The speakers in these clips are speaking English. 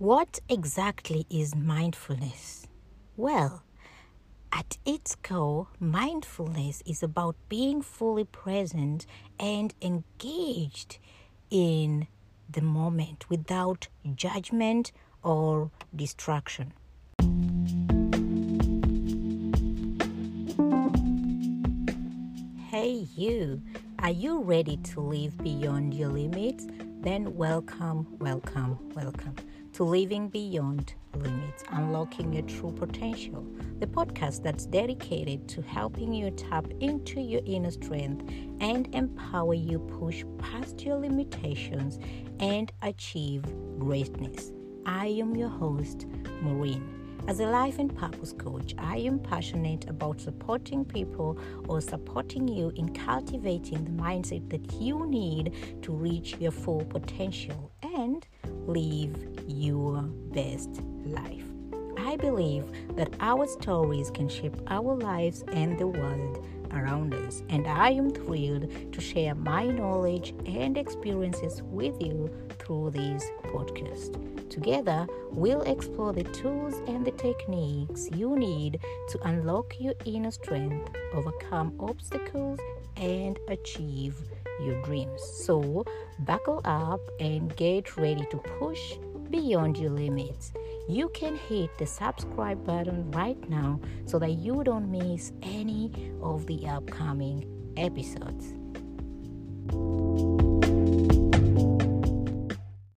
What exactly is mindfulness? Well, at its core, mindfulness is about being fully present and engaged in the moment without judgment or distraction. Hey, you, are you ready to live beyond your limits? Then, welcome, welcome, welcome to Living Beyond Limits Unlocking Your True Potential, the podcast that's dedicated to helping you tap into your inner strength and empower you push past your limitations and achieve greatness. I am your host, Maureen. As a life and purpose coach, I am passionate about supporting people or supporting you in cultivating the mindset that you need to reach your full potential and live your best life. I believe that our stories can shape our lives and the world around us, and I am thrilled to share my knowledge and experiences with you through this podcast. Together, we'll explore the tools and the techniques you need to unlock your inner strength, overcome obstacles, and achieve your dreams. So, buckle up and get ready to push beyond your limits. You can hit the subscribe button right now so that you don't miss any of the upcoming episodes.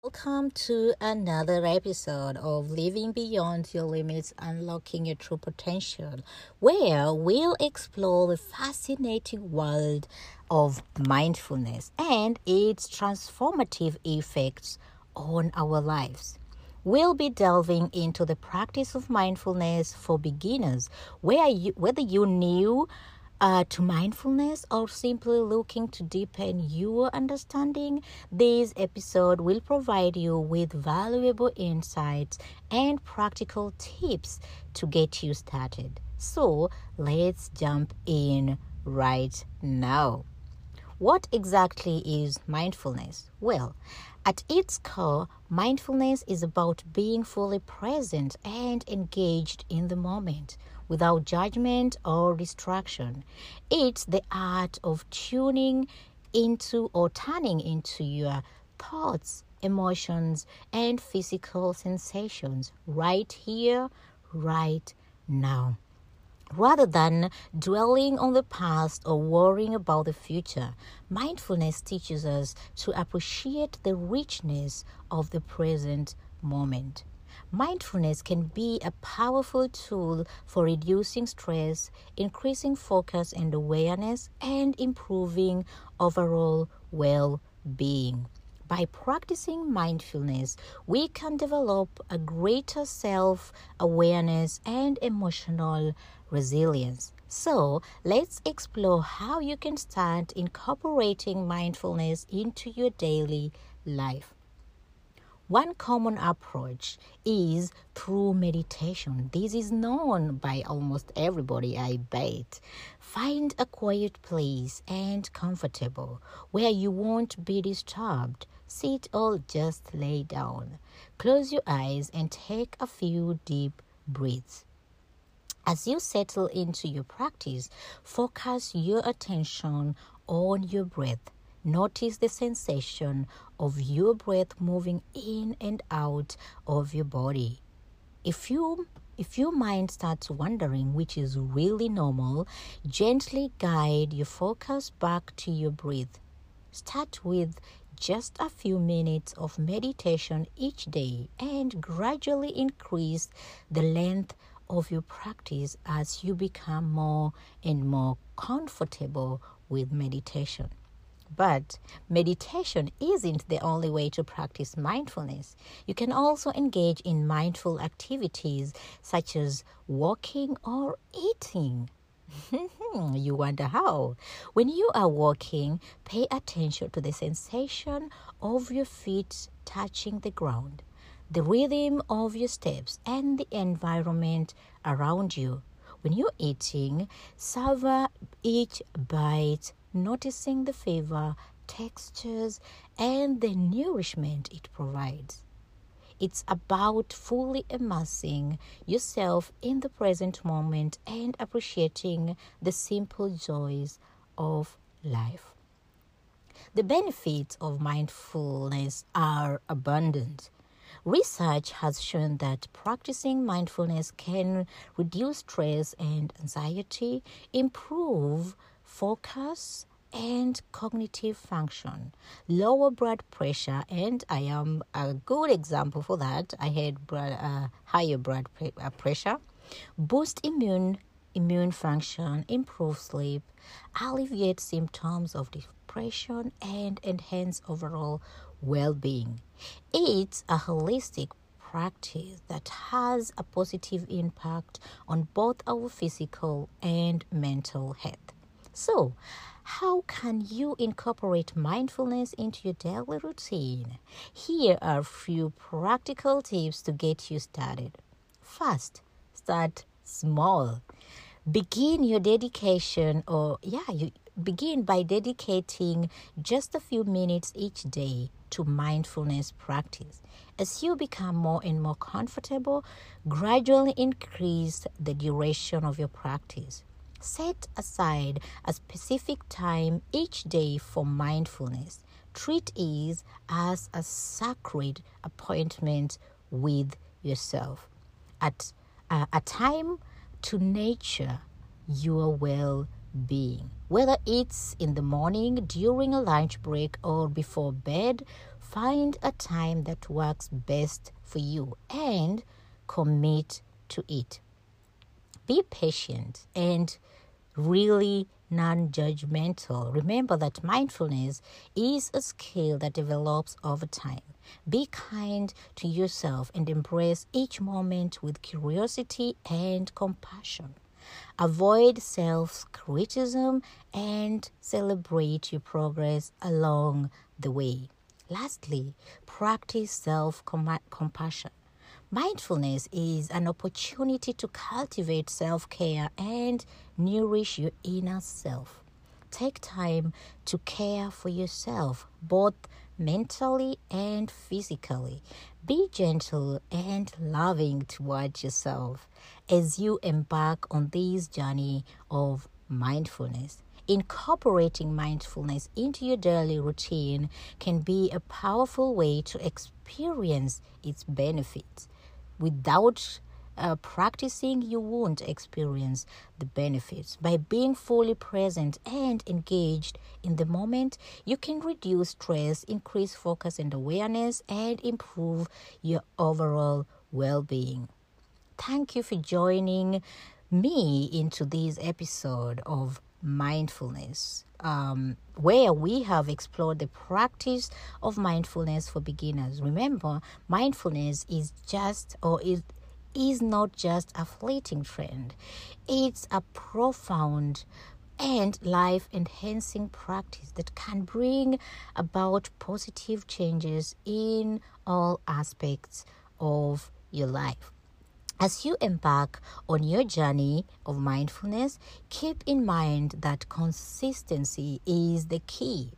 Welcome to another episode of Living Beyond Your Limits Unlocking Your True Potential, where we'll explore the fascinating world of mindfulness and its transformative effects on our lives. We'll be delving into the practice of mindfulness for beginners, where you, whether you're new uh, to mindfulness or simply looking to deepen your understanding, this episode will provide you with valuable insights and practical tips to get you started. So let's jump in right now. What exactly is mindfulness? Well, at its core, mindfulness is about being fully present and engaged in the moment without judgment or distraction. It's the art of tuning into or turning into your thoughts, emotions, and physical sensations right here, right now rather than dwelling on the past or worrying about the future. Mindfulness teaches us to appreciate the richness of the present moment. Mindfulness can be a powerful tool for reducing stress, increasing focus and awareness, and improving overall well being. By practicing mindfulness, we can develop a greater self awareness and emotional resilience. So, let's explore how you can start incorporating mindfulness into your daily life. One common approach is through meditation. This is known by almost everybody, I bet. Find a quiet place and comfortable where you won't be disturbed. Sit or just lay down. Close your eyes and take a few deep breaths. As you settle into your practice, focus your attention on your breath. Notice the sensation of your breath moving in and out of your body. If you if your mind starts wandering, which is really normal, gently guide your focus back to your breath. Start with just a few minutes of meditation each day and gradually increase the length of your practice as you become more and more comfortable with meditation. But meditation isn't the only way to practice mindfulness. You can also engage in mindful activities such as walking or eating. you wonder how. When you are walking, pay attention to the sensation of your feet touching the ground the rhythm of your steps, and the environment around you. When you're eating, savor each bite, noticing the flavor, textures, and the nourishment it provides. It's about fully immersing yourself in the present moment and appreciating the simple joys of life. The benefits of mindfulness are abundant. Research has shown that practicing mindfulness can reduce stress and anxiety, improve focus, and cognitive function, lower blood pressure, and I am a good example for that. I had uh, higher blood uh, pressure, boost immune immune function, improve sleep, alleviate symptoms of depression, and enhance overall well-being. It's a holistic practice that has a positive impact on both our physical and mental health. So, how can you incorporate mindfulness into your daily routine? Here are a few practical tips to get you started. First, start small. Begin your dedication, or yeah, you begin by dedicating just a few minutes each day to mindfulness practice. As you become more and more comfortable, gradually increase the duration of your practice. Set aside a specific time each day for mindfulness. Treat it as a sacred appointment with yourself. At uh, a time to nature your well being. Whether it's in the morning, during a lunch break, or before bed, find a time that works best for you and commit to it. Be patient and really non judgmental. Remember that mindfulness is a skill that develops over time. Be kind to yourself and embrace each moment with curiosity and compassion. Avoid self criticism and celebrate your progress along the way. Lastly, practice self compassion. Mindfulness is an opportunity to cultivate self care and nourish your inner self. Take time to care for yourself, both mentally and physically. Be gentle and loving towards yourself as you embark on this journey of mindfulness. Incorporating mindfulness into your daily routine can be a powerful way to experience its benefits without uh, practicing, you won't experience the benefits. By being fully present and engaged in the moment, you can reduce stress, increase focus and awareness, and improve your overall well being. Thank you for joining me into this episode of mindfulness, um, where we have explored the practice of mindfulness for beginners. Remember, mindfulness is just or is is not just a fleeting trend; it's a profound and life enhancing practice that can bring about positive changes in all aspects of your life. As you embark on your journey of mindfulness, keep in mind that consistency is the key.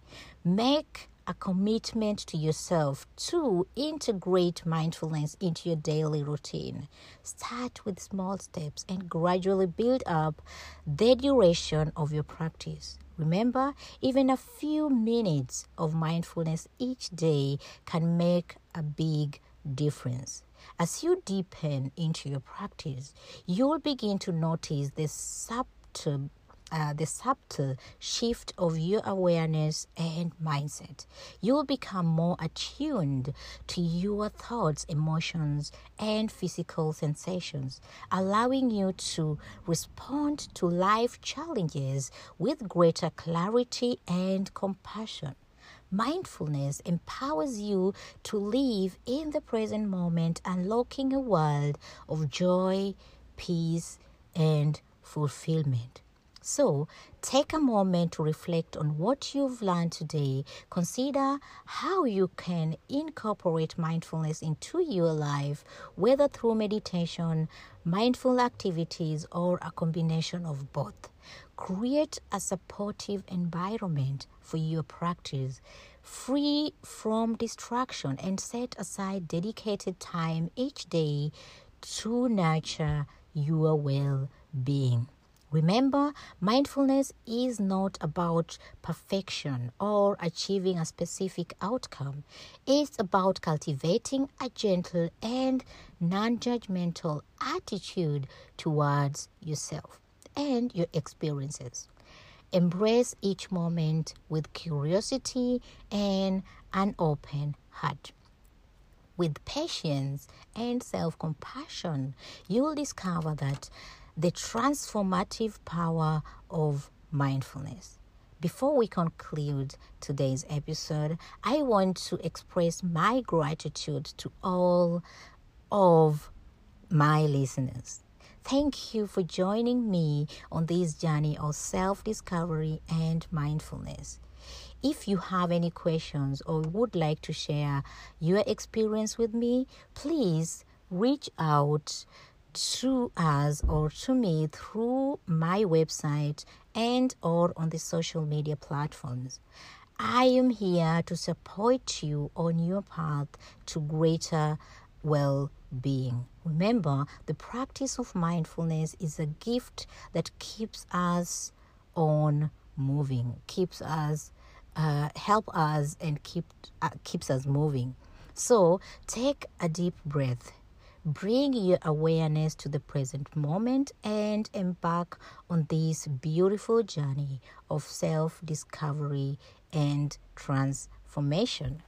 Make a commitment to yourself to integrate mindfulness into your daily routine. Start with small steps and gradually build up the duration of your practice. Remember, even a few minutes of mindfulness each day can make a big difference. As you deepen into your practice, you'll begin to notice the subtle uh, the subtle shift of your awareness and mindset. You'll become more attuned to your thoughts, emotions, and physical sensations, allowing you to respond to life challenges with greater clarity and compassion. Mindfulness empowers you to live in the present moment, unlocking a world of joy, peace, and fulfillment. So, take a moment to reflect on what you've learned today. Consider how you can incorporate mindfulness into your life, whether through meditation, mindful activities, or a combination of both. Create a supportive environment for your practice. free from distraction, and set aside dedicated time each day to nurture your well being. Remember, mindfulness is not about perfection or achieving a specific outcome. It's about cultivating a gentle and non judgmental attitude towards yourself and your experiences. Embrace each moment with curiosity and an open heart. With patience and self compassion, you'll discover that the transformative power of mindfulness. Before we conclude today's episode, I want to express my gratitude to all of my listeners. Thank you for joining me on this journey of self discovery and mindfulness. If you have any questions or would like to share your experience with me, please reach out to us or to me through my website and or on the social media platforms. I am here to support you on your path to greater well-being. Remember, the practice of mindfulness is a gift that keeps us on moving, keeps us uh, help us and keep uh, keeps us moving. So take a deep breath Bring your awareness to the present moment and embark on this beautiful journey of self discovery and transformation.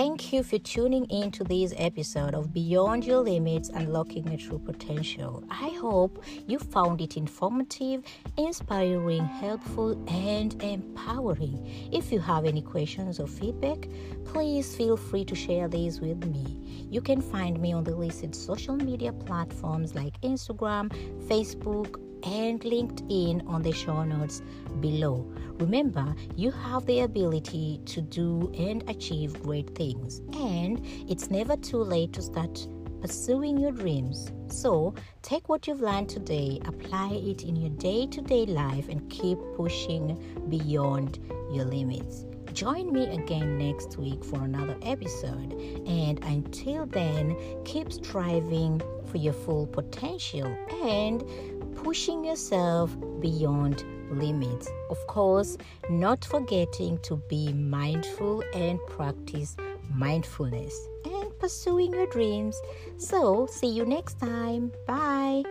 Thank you for tuning in to this episode of Beyond Your Limits Unlocking Your True Potential. I hope you found it informative, inspiring, helpful, and empowering. If you have any questions or feedback, please feel free to share these with me. You can find me on the listed social media platforms like Instagram, Facebook, and LinkedIn on the show notes below. Remember, you have the ability to do and achieve great things, and it's never too late to start pursuing your dreams. So, take what you've learned today, apply it in your day to day life, and keep pushing beyond your limits. Join me again next week for another episode. And until then, keep striving for your full potential and pushing yourself beyond limits. Of course, not forgetting to be mindful and practice mindfulness and pursuing your dreams. So, see you next time. Bye.